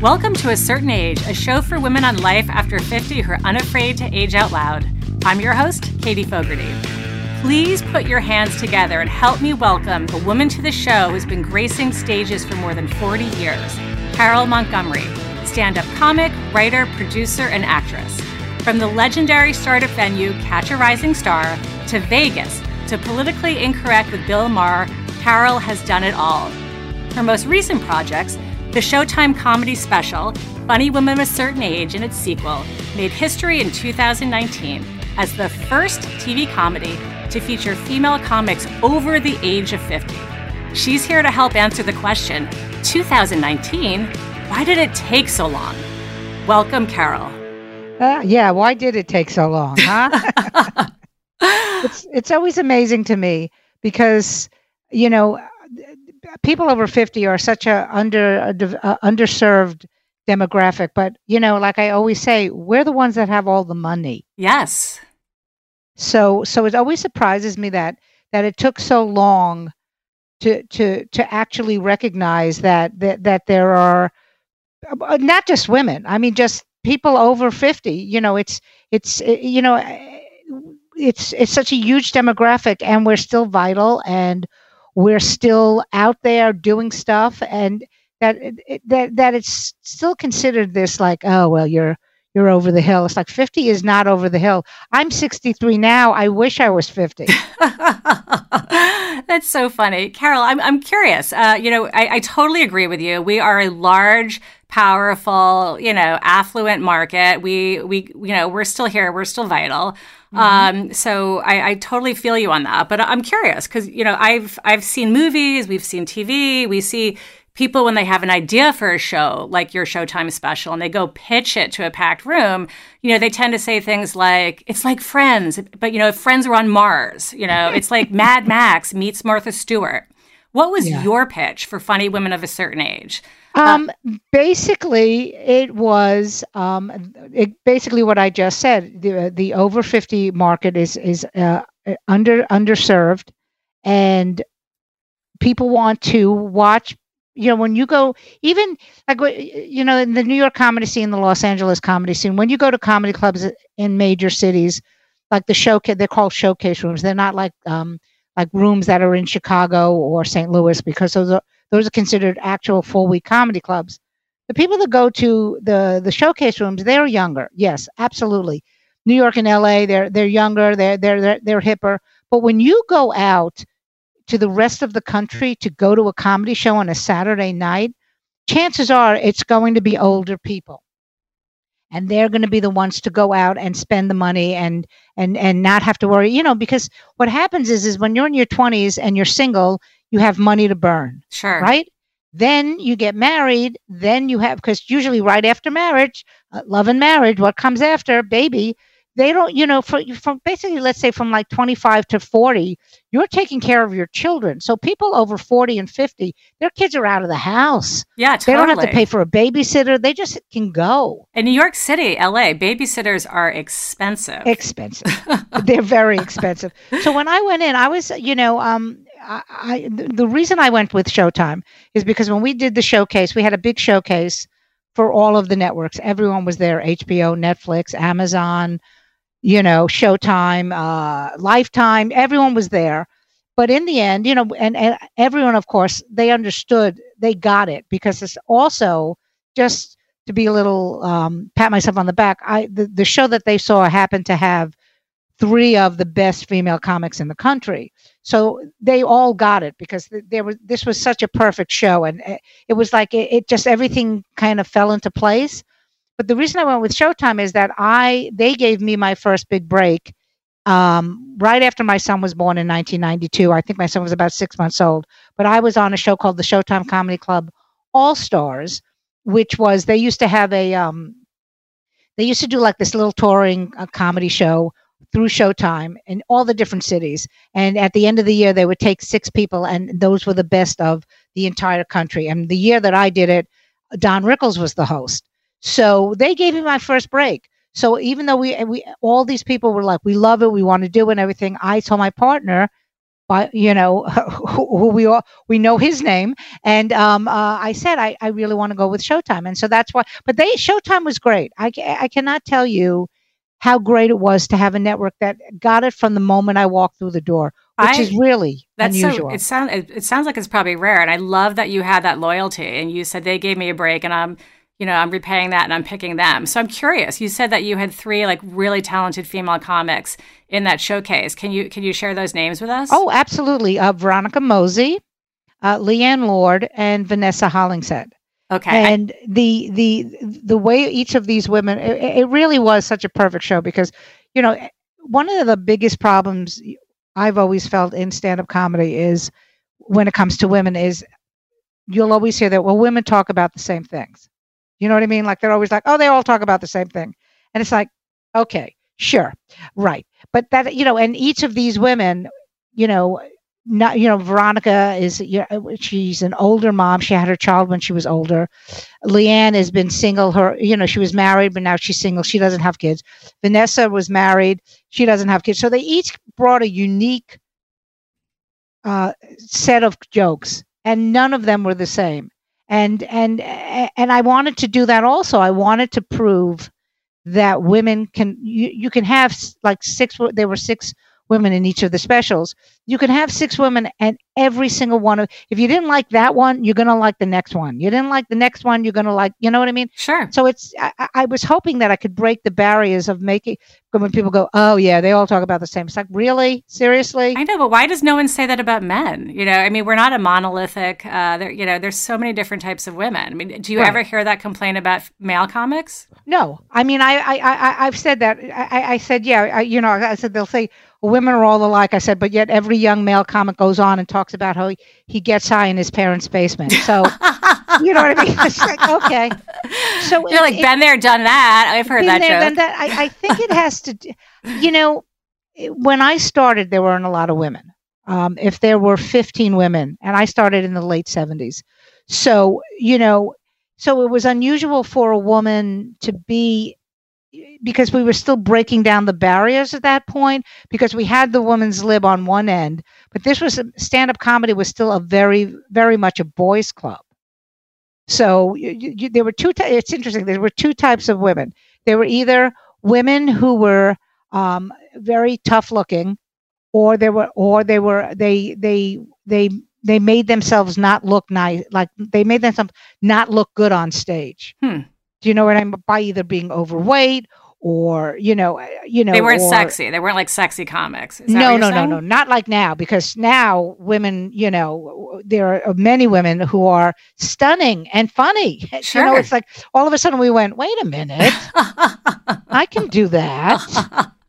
Welcome to A Certain Age, a show for women on life after 50 who are unafraid to age out loud. I'm your host, Katie Fogarty. Please put your hands together and help me welcome the woman to the show who's been gracing stages for more than 40 years, Carole Montgomery, stand up comic, writer, producer, and actress. From the legendary startup venue Catch a Rising Star to Vegas to politically incorrect with Bill Maher, Carole has done it all. Her most recent projects, the Showtime comedy special, Funny Women of a Certain Age, and its sequel, made history in 2019 as the first TV comedy to feature female comics over the age of 50. She's here to help answer the question 2019, why did it take so long? Welcome, Carole. Uh, yeah, why did it take so long, huh? it's it's always amazing to me because you know people over 50 are such a under a, underserved demographic but you know like i always say we're the ones that have all the money. Yes. So so it always surprises me that that it took so long to to to actually recognize that that that there are uh, not just women i mean just people over 50 you know it's it's you know it's it's such a huge demographic and we're still vital and we're still out there doing stuff and that that that it's still considered this like oh well you're you're over the hill. It's like 50 is not over the hill. I'm 63 now. I wish I was 50. That's so funny. Carol, I'm, I'm curious. Uh, you know, I, I totally agree with you. We are a large, powerful, you know, affluent market. We, we, you know, we're still here. We're still vital. Mm-hmm. Um, so I, I, totally feel you on that. But I'm curious because you know I've I've seen movies, we've seen TV, we see people when they have an idea for a show like your Showtime special and they go pitch it to a packed room, you know they tend to say things like it's like Friends, but you know if Friends were on Mars, you know it's like Mad Max meets Martha Stewart. What was yeah. your pitch for Funny Women of a Certain Age? Um, basically, it was um, it, basically what I just said. The the over fifty market is is uh, under underserved, and people want to watch. You know, when you go, even like you know, in the New York comedy scene, the Los Angeles comedy scene, when you go to comedy clubs in major cities, like the showcase, they're called showcase rooms. They're not like um, like rooms that are in Chicago or St. Louis because those are those are considered actual full week comedy clubs. The people that go to the the showcase rooms, they're younger. Yes, absolutely. New York and LA, they're they're younger, they're they're they're, they're hipper. But when you go out to the rest of the country to go to a comedy show on a Saturday night, chances are it's going to be older people and they're going to be the ones to go out and spend the money and and and not have to worry you know because what happens is is when you're in your 20s and you're single you have money to burn. Sure. Right? Then you get married. Then you have, because usually right after marriage, uh, love and marriage, what comes after, baby, they don't, you know, for, from basically, let's say from like 25 to 40, you're taking care of your children. So people over 40 and 50, their kids are out of the house. Yeah, totally. They don't have to pay for a babysitter. They just can go. In New York City, LA, babysitters are expensive. Expensive. They're very expensive. So when I went in, I was, you know, um, I, I, the reason I went with Showtime is because when we did the showcase, we had a big showcase for all of the networks. Everyone was there: HBO, Netflix, Amazon, you know, Showtime, uh, Lifetime. Everyone was there. But in the end, you know, and, and everyone, of course, they understood, they got it because it's also just to be a little um, pat myself on the back. I the, the show that they saw happened to have three of the best female comics in the country. So they all got it because there was this was such a perfect show, and eh, it was like it, it just everything kind of fell into place. But the reason I went with Showtime is that I they gave me my first big break um, right after my son was born in 1992. I think my son was about six months old, but I was on a show called the Showtime Comedy Club All Stars, which was they used to have a um, they used to do like this little touring uh, comedy show through Showtime in all the different cities. And at the end of the year, they would take six people, and those were the best of the entire country. And the year that I did it, Don Rickles was the host. So they gave me my first break. So even though we we all these people were like, we love it, we want to do it and everything, I told my partner, by you know who, who we all we know his name and um, uh, i said I, I really want to go with showtime and so that's why but they showtime was great i, I cannot tell you how great it was to have a network that got it from the moment i walked through the door which I, is really that's unusual. So, it sounds it, it sounds like it's probably rare, and I love that you had that loyalty. And you said they gave me a break, and I'm you know I'm repaying that, and I'm picking them. So I'm curious. You said that you had three like really talented female comics in that showcase. Can you can you share those names with us? Oh, absolutely. Uh, Veronica Mosey, uh, Leighann Lord, and Vanessa Hollingshead. Okay. And the the the way each of these women, it, it really was such a perfect show because you know one of the biggest problems I've always felt in stand up comedy is when it comes to women is you'll always hear that well women talk about the same things. You know what I mean? Like they're always like, "Oh, they all talk about the same thing." And it's like, "Okay, sure. Right." But that you know, and each of these women, you know, not you know veronica is you know, she's an older mom she had her child when she was older leighann has been single her you know she was married but now she's single she doesn't have kids vanessa was married she doesn't have kids so they each brought a unique uh, set of jokes and none of them were the same and and and i wanted to do that also. I wanted to prove that women can you, you can have like six there were six women in each of the specials. You can have six women and every single one of if you didn't like that one, you're gonna like the next one. You didn't like the next one, you're gonna like you know what I mean? Sure. So it's I, I was hoping that I could break the barriers of making when people go, Oh yeah, they all talk about the same. It's like, really? Seriously? I know, but why does no one say that about men? You know, I mean we're not a monolithic uh there you know, there's so many different types of women. I mean, do you right. ever hear that complaint about male comics? No. I mean I I, I I've said that I, I said yeah, I, you know, I said they'll say women are all alike. I said, but yet every young male comic goes on and talks about how he, he gets high in his parents' basement. So, you know what I mean? It's like, okay. So you're it, like, been there, done that. I've heard that there, joke. That. I, I think it has to, you know, when I started, there weren't a lot of women. Um, if there were 15 women, and I started in the late 70s. So, you know, so it was unusual for a woman to be because we were still breaking down the barriers at that point because we had the woman's lib on one end but this was stand-up comedy was still a very very much a boys club. So you, you, there were two it's interesting there were two types of women. There were either women who were um, very tough looking or they were or they were they they they they made themselves not look nice like they made themselves not look good on stage. Hmm. Do you know what I mean? By either being overweight or you know, uh, you know, they weren't or, sexy. They weren't like sexy comics. no, no, no, no, not like now. Because now women, you know, there are many women who are stunning and funny. Sure. You know, it's like all of a sudden we went, wait a minute, I can do that.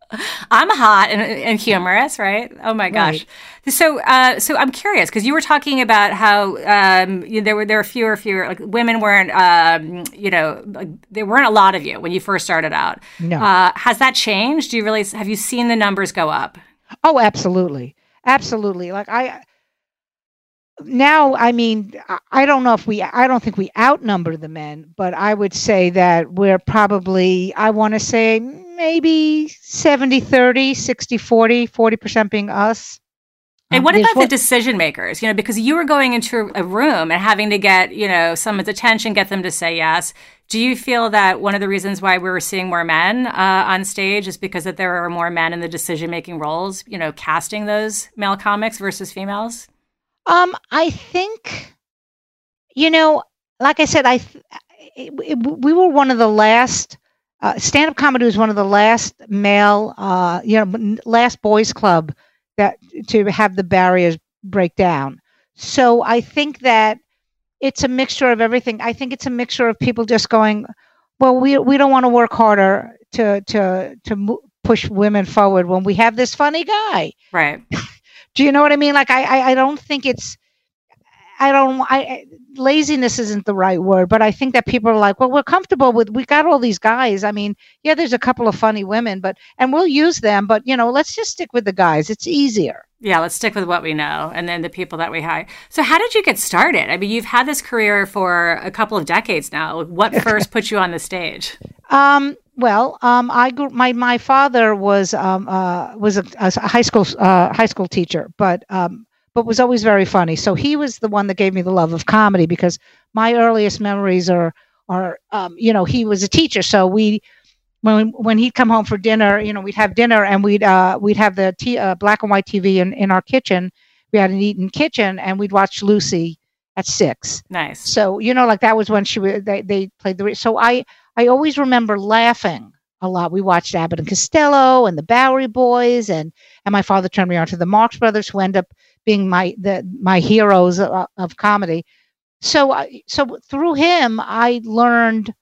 I'm hot and, and, humorous, right? Oh my gosh. Right. So, uh, so I'm curious because you were talking about how um, you know, there were there were fewer fewer like women weren't um, you know like, there weren't a lot of you when you first started out. No. Uh, has that changed? Do you really have you seen the numbers go up? Oh, absolutely, absolutely. Like I now i mean i don't know if we i don't think we outnumber the men but i would say that we're probably i want to say maybe 70 30 60 40 40% being us and what about the decision makers? You know, because you were going into a room and having to get, you know, someone's attention, get them to say yes. Do you feel that one of the reasons why we were seeing more men uh, on stage is because that there are more men in the decision making roles, you know, casting those male comics versus females? Um, I think, you know, like I said, I it, it, we were one of the last uh, stand up comedy was one of the last male, uh, you know, last boys club that to have the barriers break down. So I think that it's a mixture of everything. I think it's a mixture of people just going, well, we we don't want to work harder to to to push women forward when we have this funny guy. Right. Do you know what I mean? Like I I, I don't think it's I don't I laziness isn't the right word, but I think that people are like, well, we're comfortable with we got all these guys. I mean, yeah, there's a couple of funny women, but and we'll use them, but you know, let's just stick with the guys. It's easier. Yeah, let's stick with what we know and then the people that we hire. So, how did you get started? I mean, you've had this career for a couple of decades now. What first put you on the stage? Um, well, um, I grew. My my father was um, uh, was a, a high school uh, high school teacher, but um, but was always very funny. So he was the one that gave me the love of comedy because my earliest memories are are um, you know he was a teacher, so we when when he'd come home for dinner, you know we'd have dinner and we'd uh, we'd have the t- uh, black and white TV in in our kitchen. We had an Eaton kitchen, and we'd watch Lucy at six. Nice. So you know, like that was when she they they played the. So I I always remember laughing a lot. We watched Abbott and Costello and the Bowery Boys, and and my father turned me on to the Marx Brothers, who end up being my the my heroes of, of comedy. So so through him, I learned,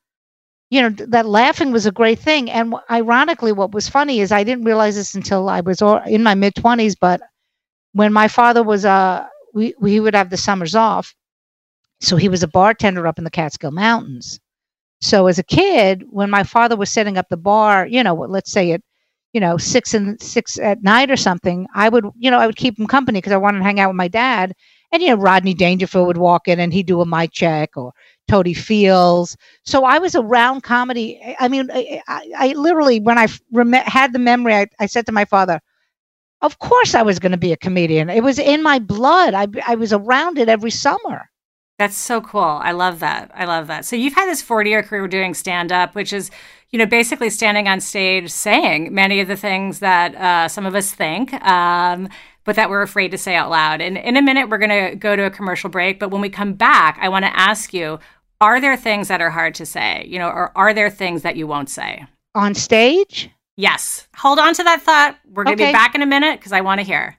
you know, that laughing was a great thing. And ironically, what was funny is I didn't realize this until I was in my mid twenties. But when my father was uh, we we would have the summers off, so he was a bartender up in the Catskill Mountains so as a kid, when my father was setting up the bar, you know, let's say at, you know, six and six at night or something, I would, you know, I would keep him company because I wanted to hang out with my dad. And you know, Rodney Dangerfield would walk in and he'd do a mic check or Totie Fields. So I was around comedy. I mean, I, I, I literally, when I rem- had the memory, I, I said to my father, of course I was going to be a comedian. It was in my blood. I, I was around it every summer. That's so cool. I love that. I love that. So you've had this 40 year career doing stand up, which is, you know, basically standing on stage saying many of the things that uh, some of us think, um, but that we're afraid to say out loud. And in a minute, we're going to go to a commercial break. But when we come back, I want to ask you are there things that are hard to say, you know, or are there things that you won't say? On stage? Yes. Hold on to that thought. We're going to okay. be back in a minute because I want to hear.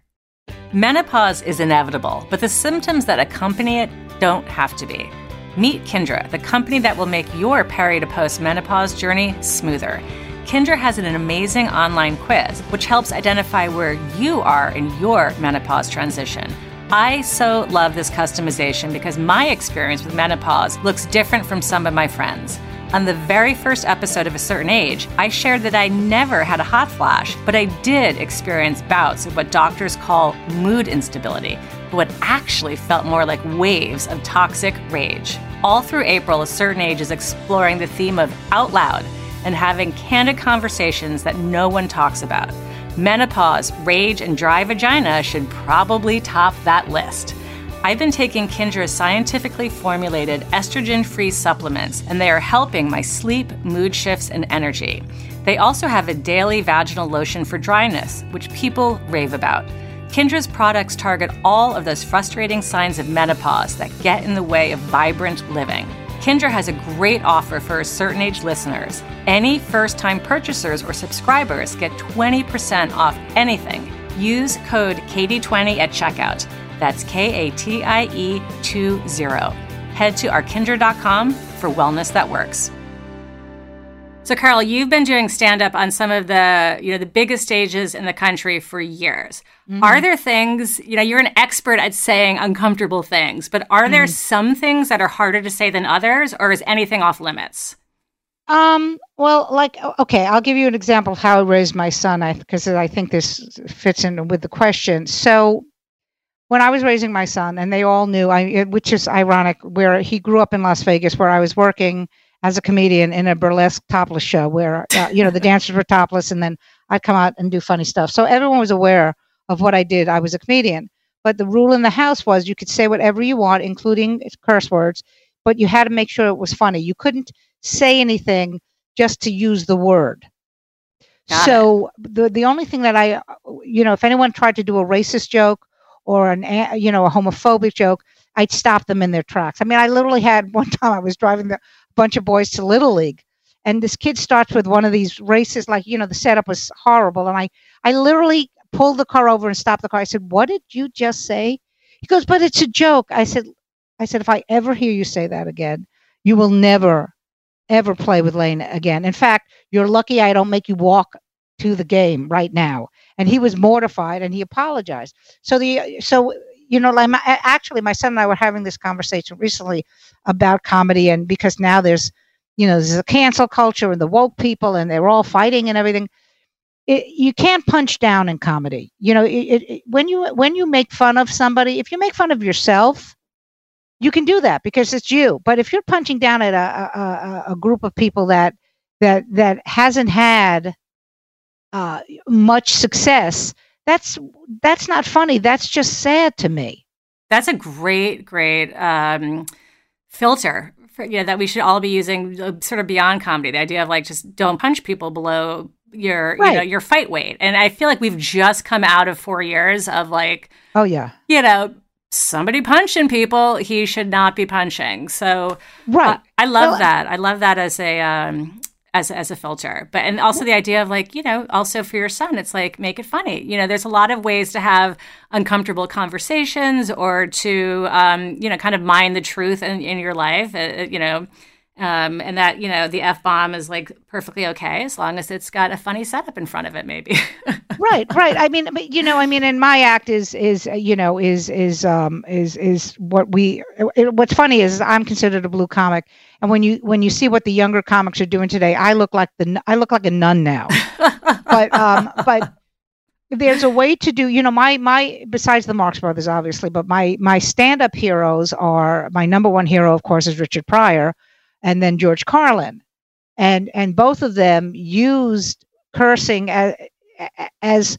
Menopause is inevitable, but the symptoms that accompany it don't have to be. Meet Kindra, the company that will make your peri to post menopause journey smoother. Kindra has an amazing online quiz which helps identify where you are in your menopause transition. I so love this customization because my experience with menopause looks different from some of my friends. On the very first episode of A Certain Age, I shared that I never had a hot flash, but I did experience bouts of what doctors call mood instability, but what actually felt more like waves of toxic rage. All through April, A Certain Age is exploring the theme of out loud and having candid conversations that no one talks about. Menopause, rage, and dry vagina should probably top that list. I've been taking Kindra's scientifically formulated estrogen free supplements, and they are helping my sleep, mood shifts, and energy. They also have a daily vaginal lotion for dryness, which people rave about. Kindra's products target all of those frustrating signs of menopause that get in the way of vibrant living. Kindra has a great offer for certain age listeners. Any first time purchasers or subscribers get 20% off anything. Use code KATIE20 at checkout. That's K A T I E 20. Head to ourkindra.com for wellness that works. So, Carl, you've been doing stand up on some of the, you know, the biggest stages in the country for years. Mm-hmm. Are there things, you know, you're an expert at saying uncomfortable things, but are mm-hmm. there some things that are harder to say than others, or is anything off limits? Um, well, like, okay, I'll give you an example of how I raised my son, because I, I think this fits in with the question. So, when I was raising my son, and they all knew, I, which is ironic, where he grew up in Las Vegas, where I was working as a comedian in a burlesque topless show, where uh, you know the dancers were topless, and then I'd come out and do funny stuff. So everyone was aware of what I did. I was a comedian, but the rule in the house was you could say whatever you want, including curse words, but you had to make sure it was funny. You couldn't say anything just to use the word. Got so it. the the only thing that I, you know, if anyone tried to do a racist joke or an you know a homophobic joke, I'd stop them in their tracks. I mean, I literally had one time I was driving a bunch of boys to Little League, and this kid starts with one of these races, like you know, the setup was horrible, and I I literally pulled the car over and stopped the car. I said, "What did you just say?" He goes, "But it's a joke." I said, "I said if I ever hear you say that again, you will never." Ever play with Lane again. In fact, you're lucky I don't make you walk to the game right now and he was mortified and he apologized so the so you know like my, actually my son and i were having this conversation recently about comedy and because now there's you know there's a cancel culture and the woke people and they're all fighting and everything. It, you can't punch down in comedy. You know it, it, when you when you make fun of somebody if you make fun of yourself you can do that because it's you. But if you're punching down at a, a, a group of people that that that hasn't had uh, much success, that's that's not funny. That's just sad to me. That's a great, great um, filter. For, you know, that we should all be using, uh, sort of beyond comedy. The idea of like just don't punch people below your right. you know your fight weight. And I feel like we've just come out of four years of like, oh yeah, you know, somebody punching people he should not be punching. So right, uh, I love well, that. I love that as a um, as as a filter. But and also the idea of like you know also for your son, it's like make it funny. You know, there's a lot of ways to have uncomfortable conversations or to um, you know kind of mind the truth in, in your life. Uh, uh you know. Um, and that you know the f bomb is like perfectly okay as long as it's got a funny setup in front of it, maybe. right, right. I mean, you know, I mean, and my act is is uh, you know is is um is is what we. It, what's funny is I'm considered a blue comic, and when you when you see what the younger comics are doing today, I look like the I look like a nun now. but um, but there's a way to do. You know, my my besides the Marx Brothers, obviously, but my my stand up heroes are my number one hero, of course, is Richard Pryor, and then George Carlin, and and both of them used cursing as as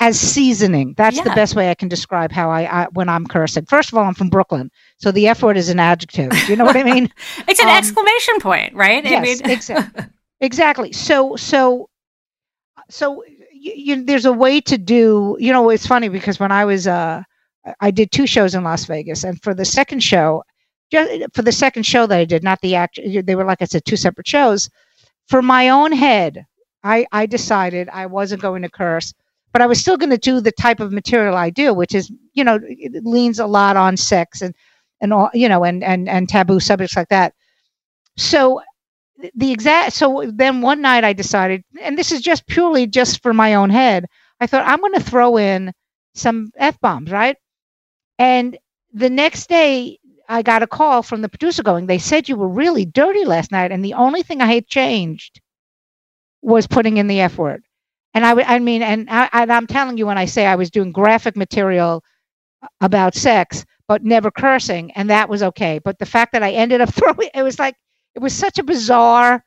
as seasoning. That's yeah. the best way I can describe how I, I, when I'm cursing. First of all, I'm from Brooklyn, so the F word is an adjective. You know what I mean? it's an um, exclamation point, right? Yes, I mean- exactly. exactly. So so so you, you, there's a way to do. You know, it's funny because when I was uh, I did two shows in Las Vegas, and for the second show, just for the second show that I did, not the act, they were like I said, two separate shows. For my own head, I I decided I wasn't going to curse but I was still going to do the type of material I do, which is, you know, it leans a lot on sex and, and all, you know, and, and, and taboo subjects like that. So the exact, so then one night I decided, and this is just purely just for my own head, I thought I'm going to throw in some F bombs, right? And the next day I got a call from the producer going, they said you were really dirty last night. And the only thing I had changed was putting in the F word. And I, I mean, and, I, and I'm telling you when I say I was doing graphic material about sex, but never cursing, and that was okay. But the fact that I ended up throwing, it was like, it was such a bizarre,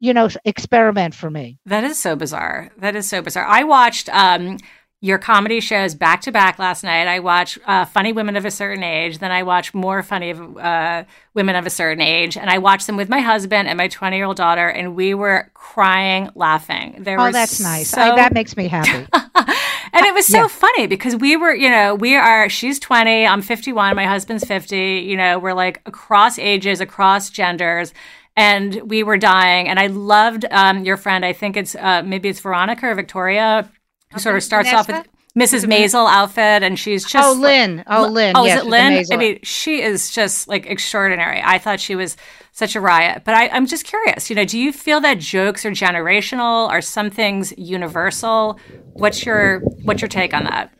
you know, experiment for me. That is so bizarre. That is so bizarre. I watched um, your comedy shows back to back last night. I watched uh, Funny Women of a Certain Age. Then I watched more Funny uh, Women of a Certain Age. And I watched them with my husband and my 20 year old daughter. And we were crying, laughing. There oh, that's nice. So... I, that makes me happy. and it was so yeah. funny because we were, you know, we are, she's 20, I'm 51, my husband's 50. You know, we're like across ages, across genders and we were dying. And I loved um, your friend. I think it's uh, maybe it's Veronica or Victoria who sort of starts off with Mrs. Maisel outfit, and she's just oh Lynn, oh Lynn, oh yes, is it Lynn? I mean, she is just like extraordinary. I thought she was such a riot, but I, I'm just curious. You know, do you feel that jokes are generational? Are some things universal? What's your what's your take on that?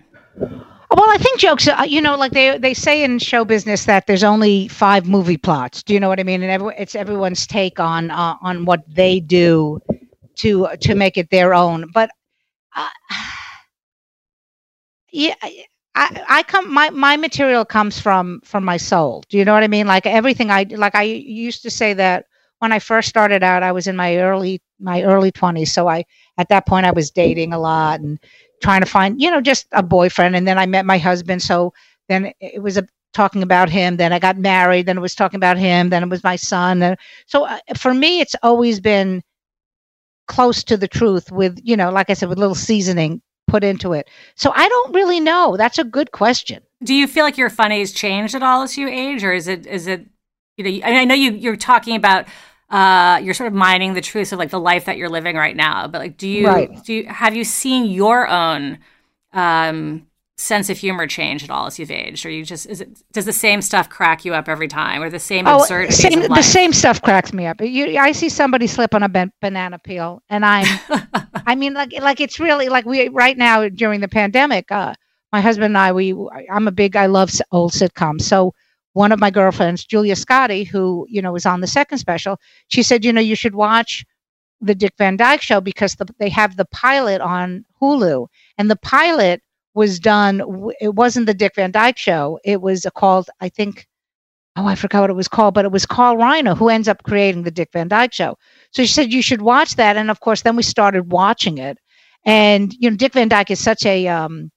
Well, I think jokes, uh, you know, like they they say in show business that there's only five movie plots. Do you know what I mean? And every, it's everyone's take on uh, on what they do to to make it their own. But yeah, I, I come my my material comes from from my soul. Do you know what I mean? Like everything I like I used to say that when I first started out I was in my early my early 20s so I at that point I was dating a lot and trying to find, you know, just a boyfriend. And then I met my husband. So then it was a talking about him. Then I got married. Then it was talking about him. Then it was my son. So uh, for me it's always been close to the truth with, you know, like I said, with little seasoning put into it. So I don't really know. That's a good question. Do you feel like your funnies changed at all as you age, or is it is it you know? I, mean, I know you you're talking about uh, you're sort of mining the truth of like the life that you're living right now, but like, do you right. do you have you seen your own um, sense of humor change at all as you've aged, or you just is it does the same stuff crack you up every time, or the same oh? Same, the same stuff cracks me up. You, I see somebody slip on a ban- banana peel, and I'm, I mean, like like it's really like we right now during the pandemic. Uh, my husband and I, we I'm a big I love old sitcoms, so. One of my girlfriends, Julia Scotti, who you know was on the second special, she said, you know, you should watch the Dick Van Dyke Show because the, they have the pilot on Hulu, and the pilot was done. It wasn't the Dick Van Dyke Show. It was called, I think, oh, I forgot what it was called, but it was Carl Reiner who ends up creating the Dick Van Dyke Show. So she said you should watch that, and of course, then we started watching it. And you know, Dick Van Dyke is such a um,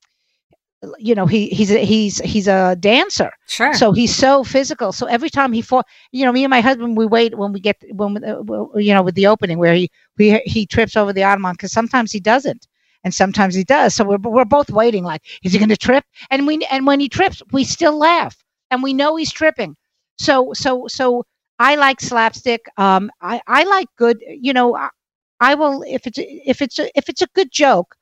you know he he's a, he's he's a dancer sure so he's so physical so every time he fought you know me and my husband we wait when we get when uh, you know with the opening where he we, he trips over the ottoman because sometimes he doesn't and sometimes he does so we're, we're both waiting like is he going to trip and we and when he trips we still laugh and we know he's tripping so so so i like slapstick um i i like good you know I, I will if it's if it's a, if it's a good joke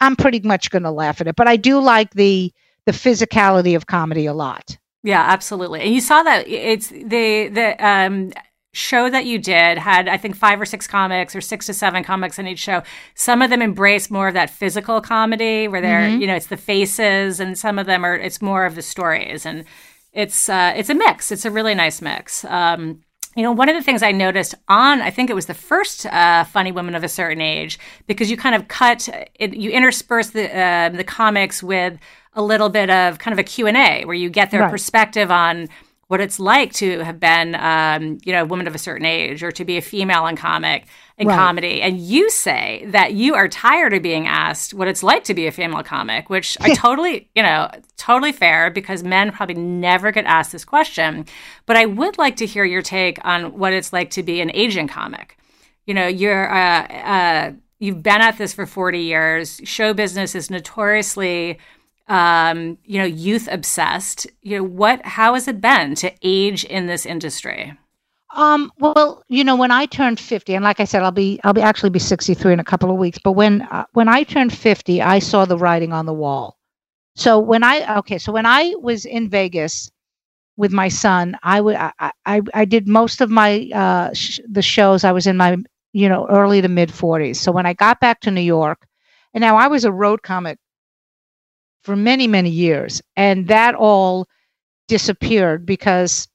I'm pretty much going to laugh at it. But I do like the the physicality of comedy a lot. Yeah, absolutely. And you saw that it's the the um show that you did had I think five or six comics or six to seven comics in each show. Some of them embrace more of that physical comedy where they're, mm-hmm. you know, it's the faces and some of them are it's more of the stories and it's uh it's a mix. It's a really nice mix. Um you know, one of the things I noticed on, I think it was the first uh, Funny Women of a Certain Age, because you kind of cut, it, you intersperse the uh, the comics with a little bit of kind of a Q and A, where you get their right. perspective on what it's like to have been, um, you know, a woman of a certain age or to be a female in comic in right. comedy. And you say that you are tired of being asked what it's like to be a female comic, which I totally, you know, totally fair because men probably never get asked this question. But I would like to hear your take on what it's like to be an Asian comic. You know, you're, uh, uh, you've been at this for 40 years. Show business is notoriously um, you know, youth obsessed. You know, what how has it been to age in this industry? Um, well, you know, when I turned 50, and like I said, I'll be I'll be actually be 63 in a couple of weeks. But when uh, when I turned 50, I saw the writing on the wall. So when I okay, so when I was in Vegas with my son, I would I, I I did most of my uh sh- the shows. I was in my you know early to mid 40s. So when I got back to New York, and now I was a road comic for many, many years. And that all disappeared because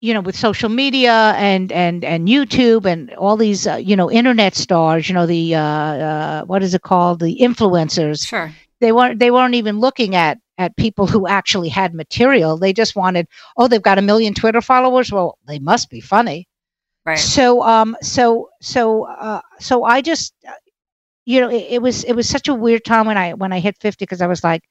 you know with social media and and and youtube and all these uh, you know internet stars you know the uh, uh, what is it called? The influencers. Sure. They weren't they weren't even looking at at people who actually had material. They just wanted oh they've got a million twitter followers? Well they must be funny. Right. So um so so uh so i just you know, it, it, was it was such a weird time when I when I hit fifty because I was like,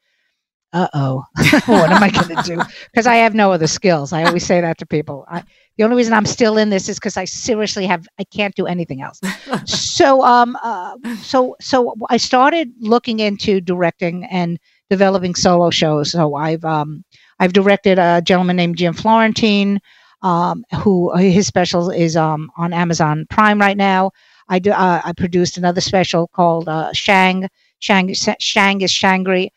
uh oh, what am I going to do? Because I have no other skills. I always say that to people. I, the only reason I'm still in this is because I seriously have I can't do anything else. so um uh, so so I started looking into directing and developing solo shows. So I've um I've directed a gentleman named Jim Florentine. Um, who his special is um, on Amazon Prime right now. I do. Uh, I produced another special called uh, Shang. Shang. Shang is Shangri.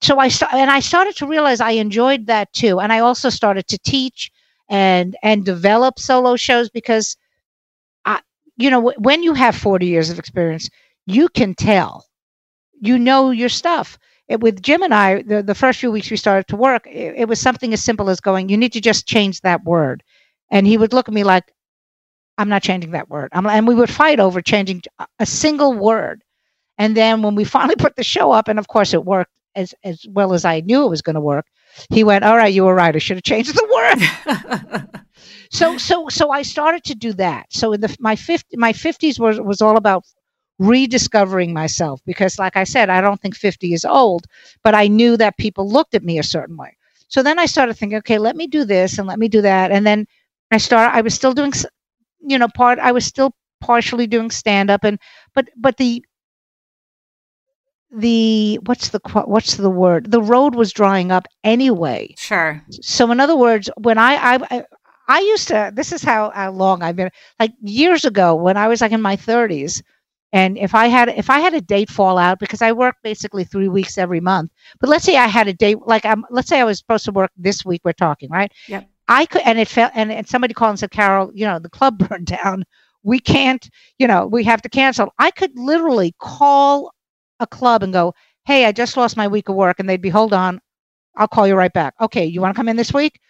So I st- and I started to realize I enjoyed that too, and I also started to teach and and develop solo shows because, I, you know, w- when you have forty years of experience, you can tell, you know your stuff. It, with Jim and I, the, the first few weeks we started to work, it, it was something as simple as going, "You need to just change that word," and he would look at me like, I'm not changing that word. I'm, and we would fight over changing a single word. And then when we finally put the show up, and of course it worked as, as well as I knew it was going to work, he went, "All right, you were right. I should have changed the word." so so so I started to do that. So in the my 50, my 50s was was all about rediscovering myself because like I said, I don't think 50 is old, but I knew that people looked at me a certain way. So then I started thinking, okay, let me do this and let me do that. And then I started I was still doing you know part i was still partially doing stand up and but but the the what's the what's the word? The road was drying up anyway. Sure. So in other words when i i i used to this is how, how long i've been like years ago when i was like in my 30s and if i had if i had a date fall out because i work basically three weeks every month but let's say i had a date like i'm let's say i was supposed to work this week we're talking right? Yep I could, and it felt, and, and somebody called and said, Carole, you know, the club burned down. We can't, you know, we have to cancel. I could literally call a club and go, Hey, I just lost my week of work. And they'd be, hold on, I'll call you right back. Okay, you want to come in this week?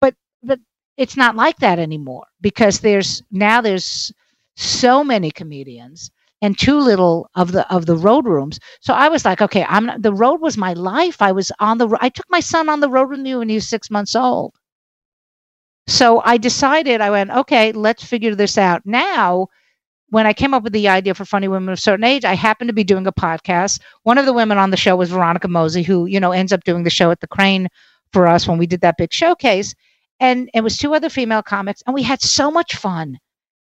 But, but it's not like that anymore because there's now there's so many comedians and too little of the of the road rooms. So I was like, okay, I'm not, the road was my life. I was on the I took my son on the road with me when he was six months old. So I decided I went, okay, let's figure this out. Now, when I came up with the idea for Funny Women of a Certain Age, I happened to be doing a podcast. One of the women on the show was Veronica Mosey, who, you know, ends up doing the show at the Crane for us when we did that big showcase. And it was two other female comics, and we had so much fun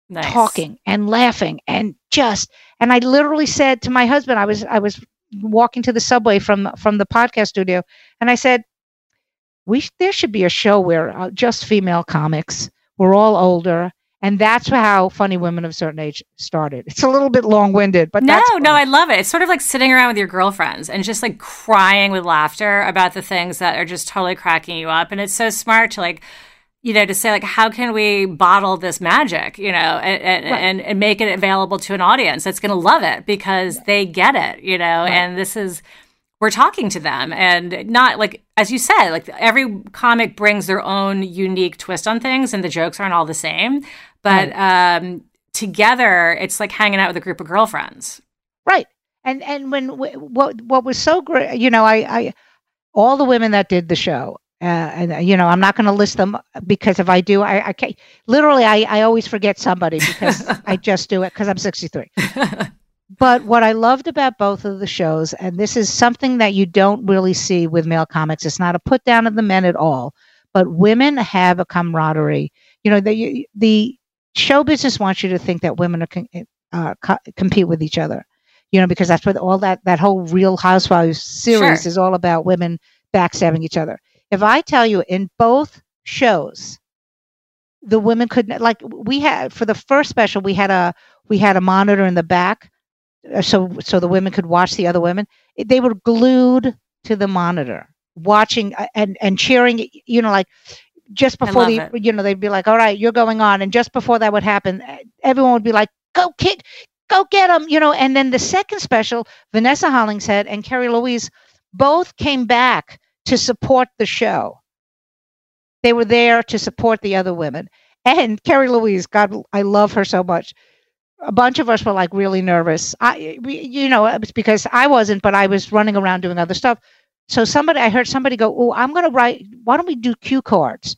nice. talking and laughing and just and I literally said to my husband, I was I was walking to the subway from from the podcast studio, and I said, "We there should be a show where uh, just female comics. We're all older." And that's how Funny Women of a Certain Age started. It's a little bit long winded, but no, no, I love it. It's sort of like sitting around with your girlfriends and just like crying with laughter about the things that are just totally cracking you up. And it's so smart to like you know, to say like, how can we bottle this magic, you know, and right. and, and, make it available to an audience that's going to love it because they get it, you know, right. and this is we're talking to them and not like as you said, like every comic brings their own unique twist on things, and the jokes aren't all the same, but right. um, together it's like hanging out with a group of girlfriends, right? And and when what what was so great, you know, I I all the women that did the show uh, and you know i'm not going to list them because if i do i, I can't literally I, I always forget somebody because i just do it because i'm 63 but what i loved about both of the shows and this is something that you don't really see with male comics it's not a put down of the men at all but women have a camaraderie you know the the show business wants you to think that women are uh, co- compete with each other you know because that's what all that that whole real housewives series sure. is all about women backstabbing each other if I tell you in both shows, the women couldn't like we had for the first special we had a we had a monitor in the back so so the women could watch the other women they were glued to the monitor watching uh, and and cheering you know like just before the it. you know they'd be like all right you're going on and just before that would happen everyone would be like go kid go get them you know and then the second special vanessa hollingshead and kerri louise both came back to support the show. They were there to support the other women. And Kerri Louise, God, I love her so much. A bunch of us were like really nervous. I, we, you know, it was because I wasn't, but I was running around doing other stuff. So somebody, I heard somebody go, "Oh, I'm going to write. Why don't we do cue cards?"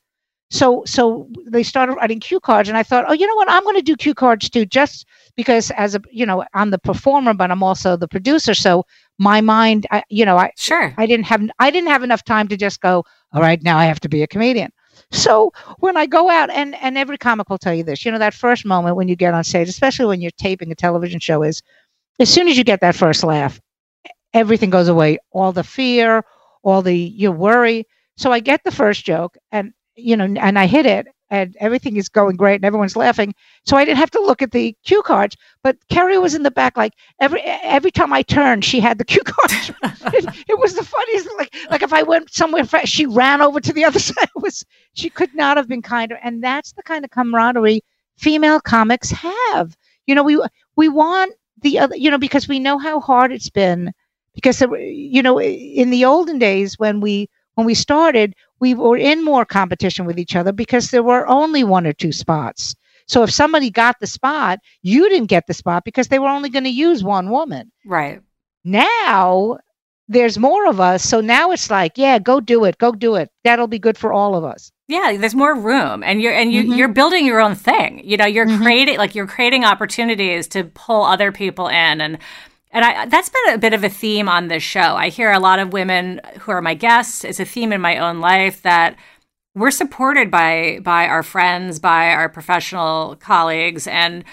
So, so they started writing cue cards, and I thought, "Oh, you know what? I'm going to do cue cards too, just because as a, you know, I'm the performer, but I'm also the producer. So my mind, I, you know, I sure I didn't have I didn't have enough time to just go. All right, now I have to be a comedian. So when I go out, and and every comic will tell you this, you know, that first moment when you get on stage, especially when you're taping a television show, is as soon as you get that first laugh, everything goes away. All the fear, all the your worry. So I get the first joke, and you know, and I hit it, and everything is going great and everyone's laughing. So I didn't have to look at the cue cards. But Kerri was in the back, like every every time I turned, she had the cue cards. it, it, was the funniest. Like like if I went somewhere, she ran over to the other side. It was she could not have been kinder. And that's the kind of camaraderie female comics have. You know, we we want the other. You know, because we know how hard it's been. Because uh, you know, in the olden days when we when we started, we were in more competition with each other because there were only one or two spots. So if somebody got the spot, you didn't get the spot because they were only going to use one woman. Right. Now there's more of us. So now it's like, yeah, go do it. Go do it. That'll be good for all of us. Yeah, there's more room and you're and you mm-hmm. you're building your own thing. You know, you're mm-hmm. creating like you're creating opportunities to pull other people in and and I, that's been a bit of a theme on this show. I hear a lot of women who are my guests. It's a theme in my own life that we're supported by by our friends, by our professional colleagues, and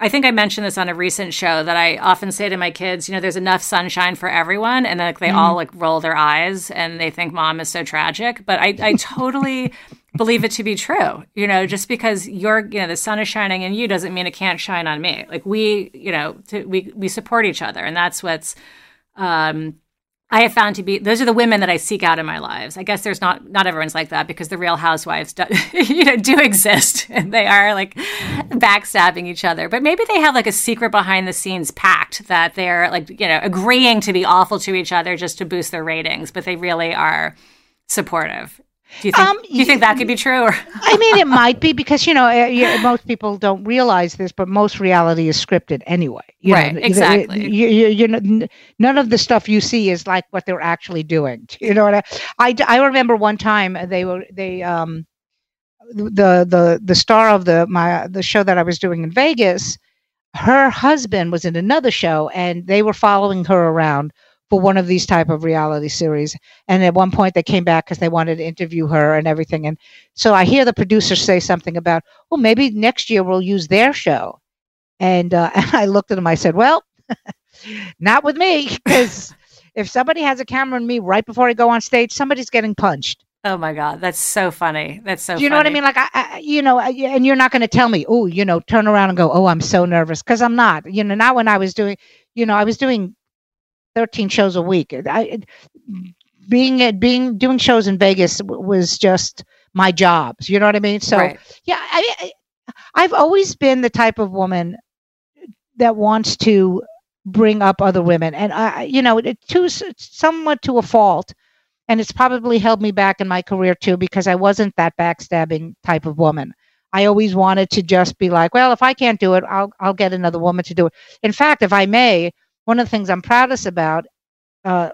I think I mentioned this on a recent show that I often say to my kids, you know, there's enough sunshine for everyone, and then like, they mm. all like roll their eyes and they think mom is so tragic. But I, I totally believe it to be true. You know, just because you're, you know, the sun is shining on you doesn't mean it can't shine on me. Like we, you know, to, we we support each other, and that's what's. Um, I have found to be those are the women that I seek out in my lives. I guess there's not not everyone's like that because the Real Housewives do, you know do exist and they are like backstabbing each other. But maybe they have like a secret behind the scenes pact that they're like you know agreeing to be awful to each other just to boost their ratings, but they really are supportive. Do you think, um, do you think that could be true? Or? I mean, it might be because you know uh, most people don't realize this, but most reality is scripted anyway. You right, know, exactly. You, you, you know, none of the stuff you see is like what they're actually doing. You know what I? I, I remember one time they were they um the the the star of the my the show that I was doing in Vegas. Her husband was in another show, and they were following her around for one of these type of reality series. And at one point, they came back because they wanted to interview her and everything. And so I hear the producers say something about, "Well, maybe next year we'll use their show." And, uh, and I looked at them. I said, "Well, not with me, because if somebody has a camera on me right before I go on stage, somebody's getting punched." Oh my God, that's so funny. That's so. Do you funny. know what I mean? Like I, I you know, I, and you're not going to tell me, oh, you know, turn around and go, oh, I'm so nervous, because I'm not. You know, not when I was doing, you know, I was doing 13 shows a week. I, being being doing shows in Vegas was just my job. You know what I mean? So right. yeah, I, I've always been the type of woman that wants to bring up other women, and I, you know, it, to somewhat to a fault, and it's probably held me back in my career too because I wasn't that backstabbing type of woman. I always wanted to just be like, well, if I can't do it, I'll I'll get another woman to do it. In fact, if I may, one of the things I'm proudest about uh,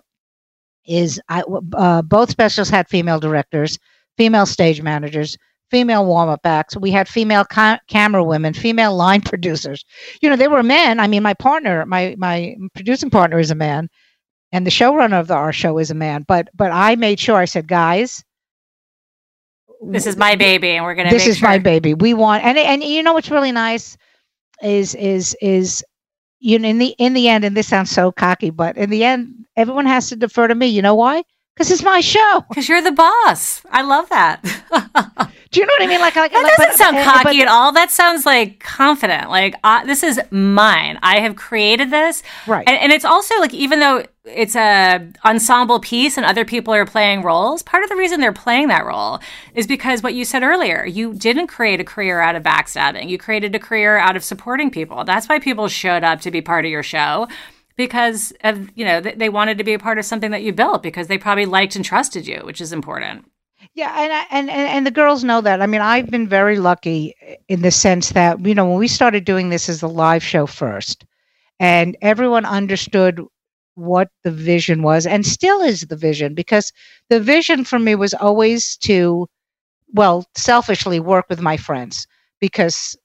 is I, uh, both specials had female directors, female stage managers, female warm up acts. We had female ca- camera women, female line producers. You know, they were men. I mean, my partner, my my producing partner is a man, and the showrunner of the, our show is a man. But but I made sure I said, guys, this is my baby, and we're gonna. This is sure. my baby. We want, and and you know what's really nice is is is you know, in the in the end, and this sounds so cocky, but in the end, everyone has to defer to me. You know why? Because it's my show. Because you're the boss. I love that. Do you know what I mean? Like, like that like, doesn't but, sound cocky but, at all. That sounds like confident. Like uh, this is mine. I have created this. Right. And, and it's also like even though it's a ensemble piece and other people are playing roles, part of the reason they're playing that role is because what you said earlier. You didn't create a career out of backstabbing. You created a career out of supporting people. That's why people showed up to be part of your show because of you know they wanted to be a part of something that you built because they probably liked and trusted you, which is important. Yeah, and, I, and and the girls know that. I mean, I've been very lucky in the sense that you know when we started doing this as a live show first, and everyone understood what the vision was, and still is the vision because the vision for me was always to, well, selfishly work with my friends because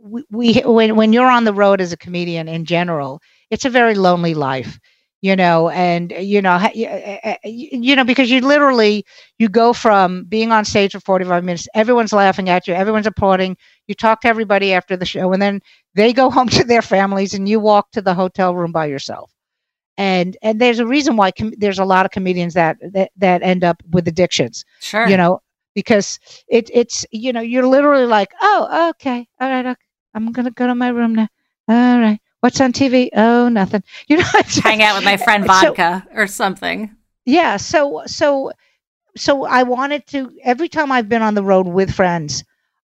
we, we when when you're on the road as a comedian in general, it's a very lonely life you know and you know eh, eh, eh, you know because you literally you go from being on stage for 45 minutes everyone's laughing at you everyone's applauding you talk to everybody after the show and then they go home to their families and you walk to the hotel room by yourself and and there's a reason why com- there's a lot of comedians that, that that end up with addictions sure you know because it it's you know you're literally like oh okay all right okay. i'm gonna go to my room now all right What's on TV? Oh, nothing. You know, hang out with my friend vodka so, or something. Yeah. So, so, so I wanted to. Every time I've been on the road with friends,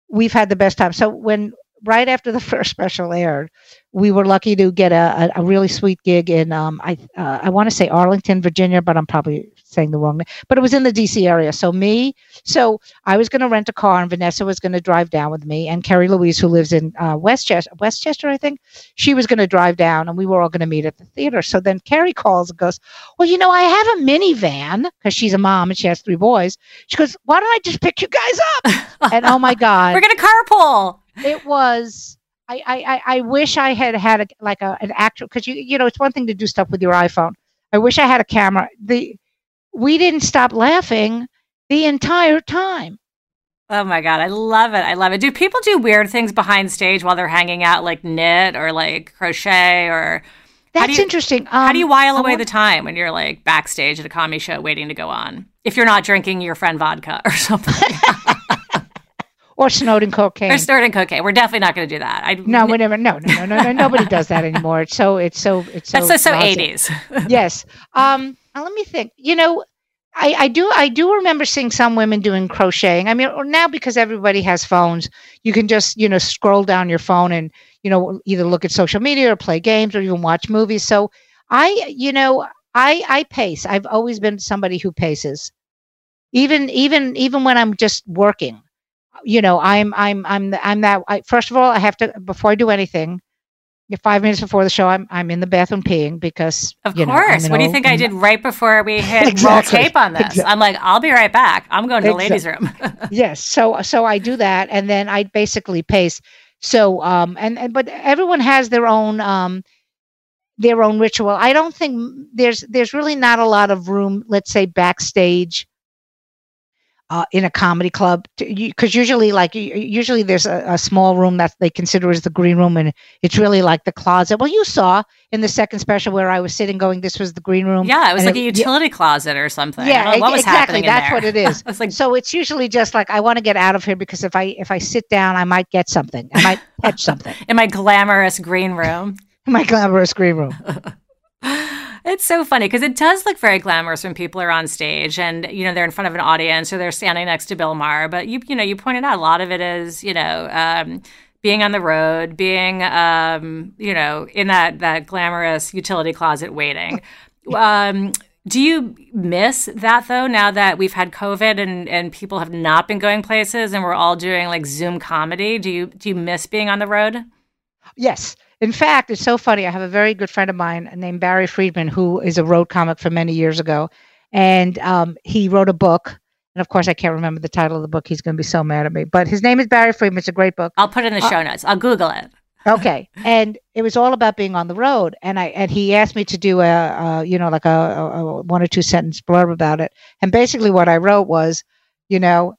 we've had the best time. So when right after the first special aired, we were lucky to get a, a, a really sweet gig in um, I uh, I want to say Arlington, Virginia, but I'm probably saying the wrong name. But it was in the D.C. area. So me, so I was going to rent a car, and Vanessa was going to drive down with me, and Kerri Louise, who lives in uh, Westchester, Westchester, I think, she was going to drive down, and we were all going to meet at the theater. So then Kerri calls and goes, "Well, you know, I have a minivan because she's a mom and she has three boys." She goes, "Why don't I just pick you guys up?" and oh my god, we're going to carpool. It was I, I, I wish I had had a, like a, an actual because you you know it's one thing to do stuff with your iPhone. I wish I had a camera. The we didn't stop laughing the entire time. Oh my god, I love it! I love it. Do people do weird things behind stage while they're hanging out, like knit or like crochet or? That's you, interesting. Um, how do you while away the time when you're like backstage at a comedy show waiting to go on? If you're not drinking your friend vodka or something. or snorting cocaine. Or snorting cocaine. We're definitely not going to do that. I, no, whatever. No, no, no, no, no. Nobody does that anymore. It's so. It's so. It's so. That's so eighties. yes. Um. Uh, let me think. You know, I, I do. I do remember seeing some women doing crocheting. I mean, now because everybody has phones, you can just you know scroll down your phone and you know either look at social media or play games or even watch movies. So I, you know, I I pace. I've always been somebody who paces. even even even when I'm just working, you know, I'm I'm I'm I'm that. I, first of all, I have to before I do anything. Five minutes before the show, I'm I'm in the bathroom peeing because of know, course. I'm what do you think I did right before we hit Exactly. roll tape on this? Exactly. I'm like, I'll be right back. I'm going to the ladies' room. yes so so i do that and then i basically pace so um and, and but everyone has their own um their own ritual i don't think there's there's really not a lot of room let's say backstage uh, in a comedy club because usually like usually there's a, a small room that they consider as the green room and it's really like the closet well you saw in the second special where i was sitting going this was the green room yeah, it was like it- a yeah. utility closet or something. Yeah, what was exactly. happening That's what it is. I was like, so it's usually just like I want to get out of here because if I if I sit down, I might get something. I might catch something in my glamorous green room. in my glamorous green room. It's so funny because it does look very glamorous when people are on stage and you know they're in front of an audience or they're standing next to Bill Maher. But you you know you pointed out a lot of it is you know um, being on the road, being um, you know in that that glamorous utility closet waiting. um, do you miss that though? Now that we've had COVID and and people have not been going places and we're all doing like Zoom comedy, do you do you miss being on the road? Yes. In fact, it's so funny. I have a very good friend of mine named Barry Friedman, who is a road comic from many years ago, and um, he wrote a book. And of course, I can't remember the title of the book. He's going to be so mad at me. But his name is Barry Friedman. It's a great book. I'll put it in the Uh, show notes. I'll Google it. okay and it was all about being on the road and i and he asked me to do a, a you know like a, a, a one or two sentence blurb about it and basically what i wrote was you know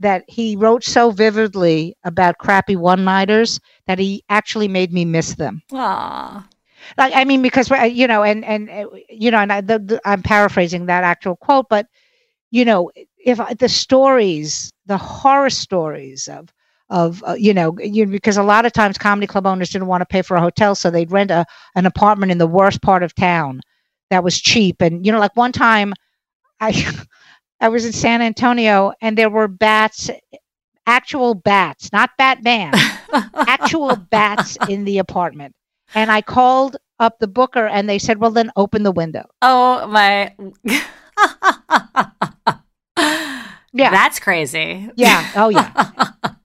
that he wrote so vividly about crappy one nighters that he actually made me miss them Aw. like i mean because uh, you know and and uh, you know and I, the, the, i'm paraphrasing that actual quote but you know if I- the stories the horror stories of of uh, you know you, because a lot of times comedy club owners didn't want to pay for a hotel so they'd rent a an apartment in the worst part of town that was cheap and you know like one time i i was in san antonio and there were bats actual bats not batman actual bats in the apartment and i called up the booker and they said well then open the window Oh my. Yeah. That's crazy. yeah oh yeah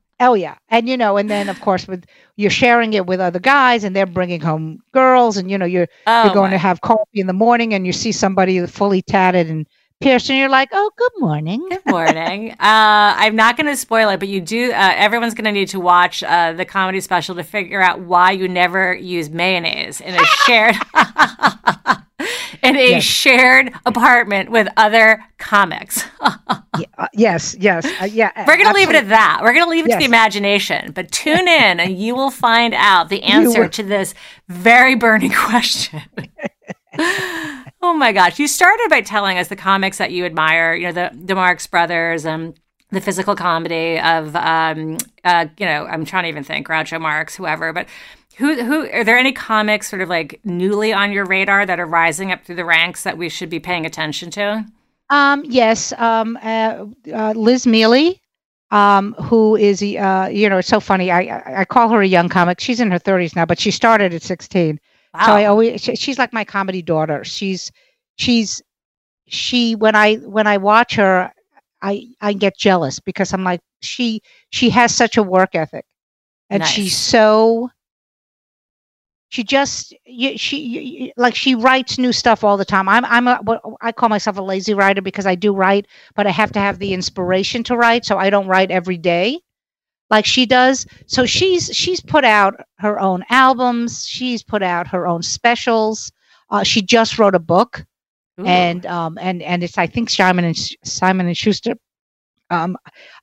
oh yeah and you know and then of course with you're sharing it with other guys and they're bringing home girls and you know you're Oh you're going my- to have coffee in the morning and you see somebody fully tatted and and you're like oh good morning Good morning. Uh, I'm not going to spoil it, but you do. Uh, everyone's going to need to watch uh, the comedy special to figure out why you never use mayonnaise in a shared in a Yes. shared apartment with other comics. Yeah, uh, yes yes uh, yeah We're going to leave it at that. We're going to leave it to the imagination. But tune in and you will find out the answer to this very burning question. Oh my gosh. You started by telling us the comics that you admire, you know, the, Marx Brothers and the physical comedy of, um, uh, you know, I'm trying to even think, Groucho Marx, whoever. But who, who are there any comics sort of like newly on your radar that are rising up through the ranks that we should be paying attention to? Um, yes, um, uh, uh, Liz Miele, um, who is, uh, you know, it's so funny. I I call her a young comic. She's in her 30s now, but she started at 16. Wow. So I always, she, she's like my comedy daughter. She's, she's, she, when I, when I watch her, I, I get jealous because I'm like, she, she has such a work ethic and she's so, she just you, she like she writes new stuff all the time i'm i'm a what i call myself a lazy writer because i do write but i have to have the inspiration to write so i don't write every day like she does. So she's she's put out her own albums. She's put out her own specials. Uh, she just wrote a book. Ooh. and um and and it's i think simon and simon and schuster. Um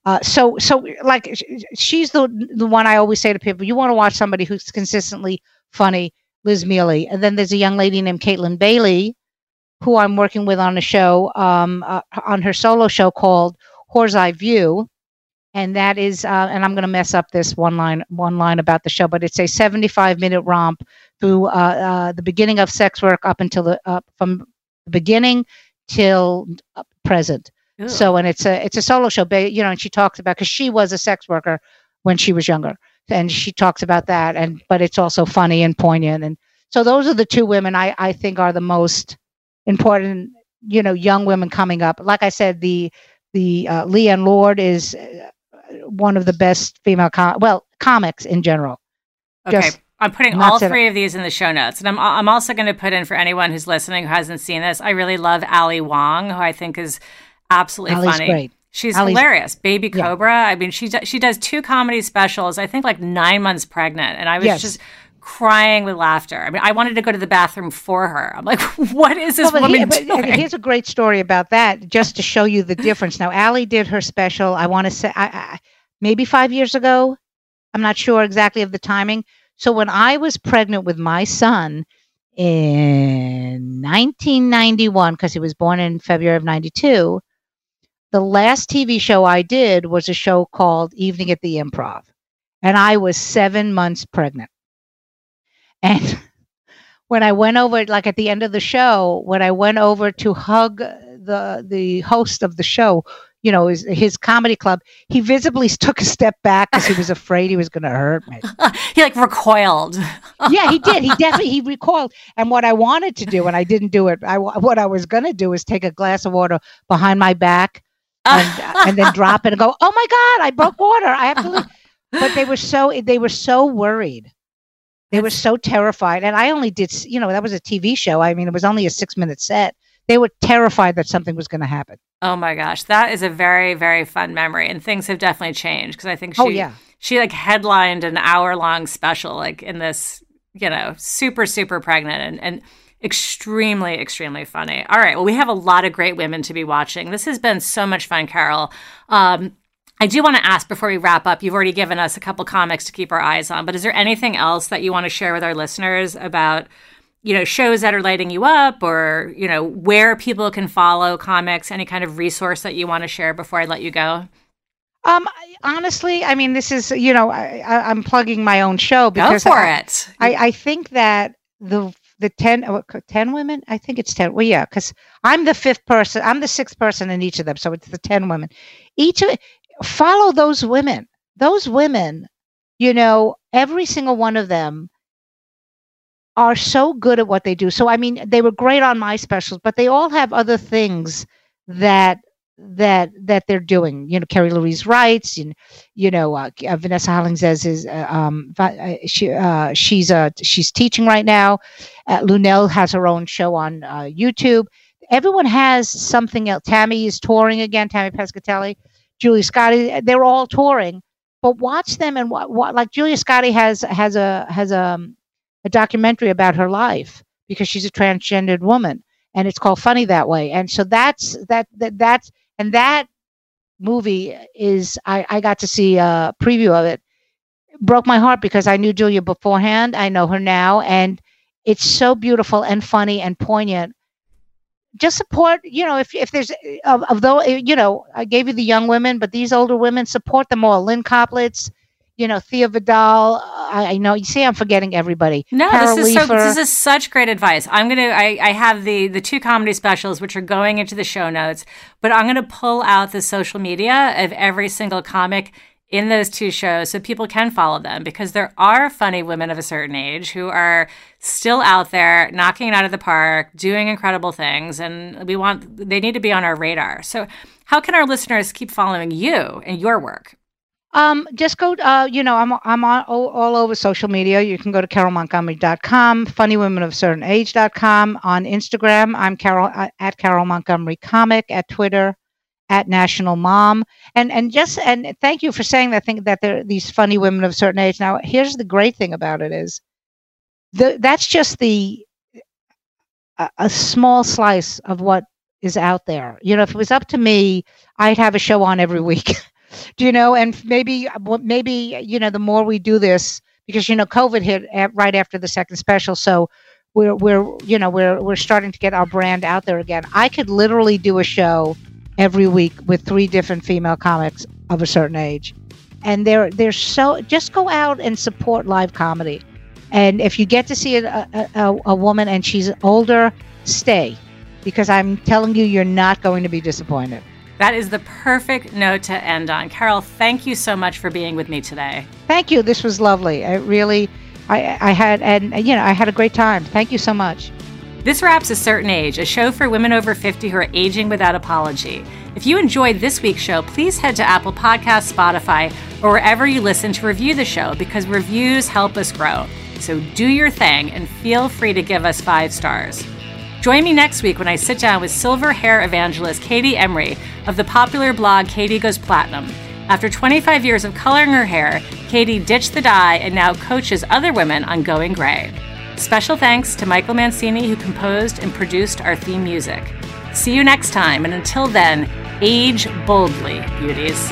uh so so like she's the the one i always say to people you want to watch somebody who's consistently funny liz miele and then there's a young lady named caitlin bailey who i'm working with on a show um uh, on her solo show called whore's eye view and that is uh, and i'm going to mess up this one line one line about the show but it's a 75 minute romp through uh, uh, the beginning of sex work up until the uh, from the beginning till present. Ooh. so and it's a it's a solo show ba- you know and she talks about because she was a sex worker when she was younger. And she talks about that and but it's also funny and poignant and so those are the two women i i think are the most important you know young women coming up. Like i said the the uh, Leighann Lord is uh, one of the best female com- well comics in general. Okay. Just I'm putting all three of these in the show notes, and I'm I'm also going to put in for anyone who's listening who hasn't seen this. I really love Ali Wong, who I think is absolutely funny. Great. She's hilarious. Baby Cobra. Yeah. I mean, she she does two comedy specials. I think like nine months pregnant, and I was yes. just crying with laughter. I mean, I wanted to go to the bathroom for her. I'm like, what is this well, woman he, doing? Here's a great story about that, just to show you the difference. Now, Ali did her special. I want to say, I, I, maybe five years ago. I'm not sure exactly of the timing. So when I was pregnant with my son in 1991, because he was born in February of 92, the last TV show I did was a show called Evening at the Improv. And I was seven months pregnant. And when I went over, like at the end of the show, when I went over to hug the the host of the show, you know, his, his comedy club, he visibly took a step back because he was afraid he was going to hurt me. he like recoiled. yeah, he did. He definitely he recoiled. And what I wanted to do, and I didn't do it. I what I was going to do is take a glass of water behind my back and, and then drop it and go, "Oh my God, I broke water! I have to leave." But they were so they were so worried. They were so terrified, and I only did. You know, that was a TV show. I mean, it was only a six minute set. They were terrified that something was going to happen. Oh my gosh, that is a very very fun memory, and things have definitely changed because I think oh, she, oh, yeah. she like headlined an hour long special like in this, you know, super super pregnant and and extremely extremely funny. All right, well we have a lot of great women to be watching. This has been so much fun, Carole. Um, I do want to ask before we wrap up. You've already given us a couple comics to keep our eyes on, but is there anything else that you want to share with our listeners about? you know shows that are lighting you up or you know where people can follow comics any kind of resource that you want to share before i let you go um honestly i mean this is you know I, am plugging my own show because go for I, it I, I think that the the 10, uh, 10 women i think it's 10 well yeah because i'm the fifth person i'm the sixth person in each of them so it's the 10 women each of follow those women those women you know every single one of them are so good at what they do. So I mean, they were great on my specials, but they all have other things that that that they're doing. You know, Kerri Louise writes, and you know, uh, uh, Vanessa Hollingshead is uh, um, uh, she uh, she's uh, she's teaching right now. Luenell has her own show on YouTube. Everyone has something else. Tammy is touring again. Tammy Pescatelli, Julia Scotti, they're all touring. But watch them and what, what like Julia Scotti has has a has a um, a documentary about her life because she's a transgendered woman and it's called funny that way and so that's that, that that's and that movie is I, I got to see a preview of it broke my heart because i knew julia beforehand i know her now and it's so beautiful and funny and poignant just support you know if, if there's of, of though eh, you know i gave you the young women but these older women support them all lynne koplitz you know, Thea Vidale. I, I, know you see, I'm forgetting everybody. No, this is so. This is such great advice. I'm gonna. I, I have the the two comedy specials which are going into the show notes, but I'm gonna pull out the social media of every single comic in those two shows so people can follow them because there are funny women of a certain age who are still out there knocking it out of the park, doing incredible things, and we want they need to be on our radar. So, how can our listeners keep following you and your work? Um, just go. Uh, you know, I'm I'm on all, all, over social media. You can go to carolemontgomery.com, funnywomenofcertainage.com. On Instagram, I'm Carole uh, at Carole Montgomery Comic. At Twitter, at National Mom. And and just and thank you for saying that. thing that they're these funny women of a certain age. Now, here's the great thing about it is, the that's just the a, a small slice of what is out there. You know, if it was up to me, I'd have a show on every week. do you know and maybe maybe you know the more we do this because you know covid hit at, right after the second special so we're we're you know we're we're starting to get our brand out there again i could literally do a show every week with three different female comics of a certain age and they're they're so just go out and support live comedy and if you get to see a, a, a woman and she's older stay because i'm telling you you're not going to be disappointed that is the perfect note to end on. Carole, thank you so much for being with me today. Thank you. This was lovely. I really, I, I had, and you know, I had a great time. Thank you so much. This wraps a certain age, a show for women over 50 who are aging without apology. If you enjoyed this week's show, please head to Apple Podcasts, Spotify, or wherever you listen to review the show because reviews help us grow. So do your thing and feel free to give us five stars. Join me next week when I sit down with silver hair evangelist Katie Emery of the popular blog Katie Goes Platinum. After 25 years of coloring her hair, Katie ditched the dye and now coaches other women on going gray. Special thanks to Michael Mancini, who composed and produced our theme music. See you next time, and until then, age boldly, beauties.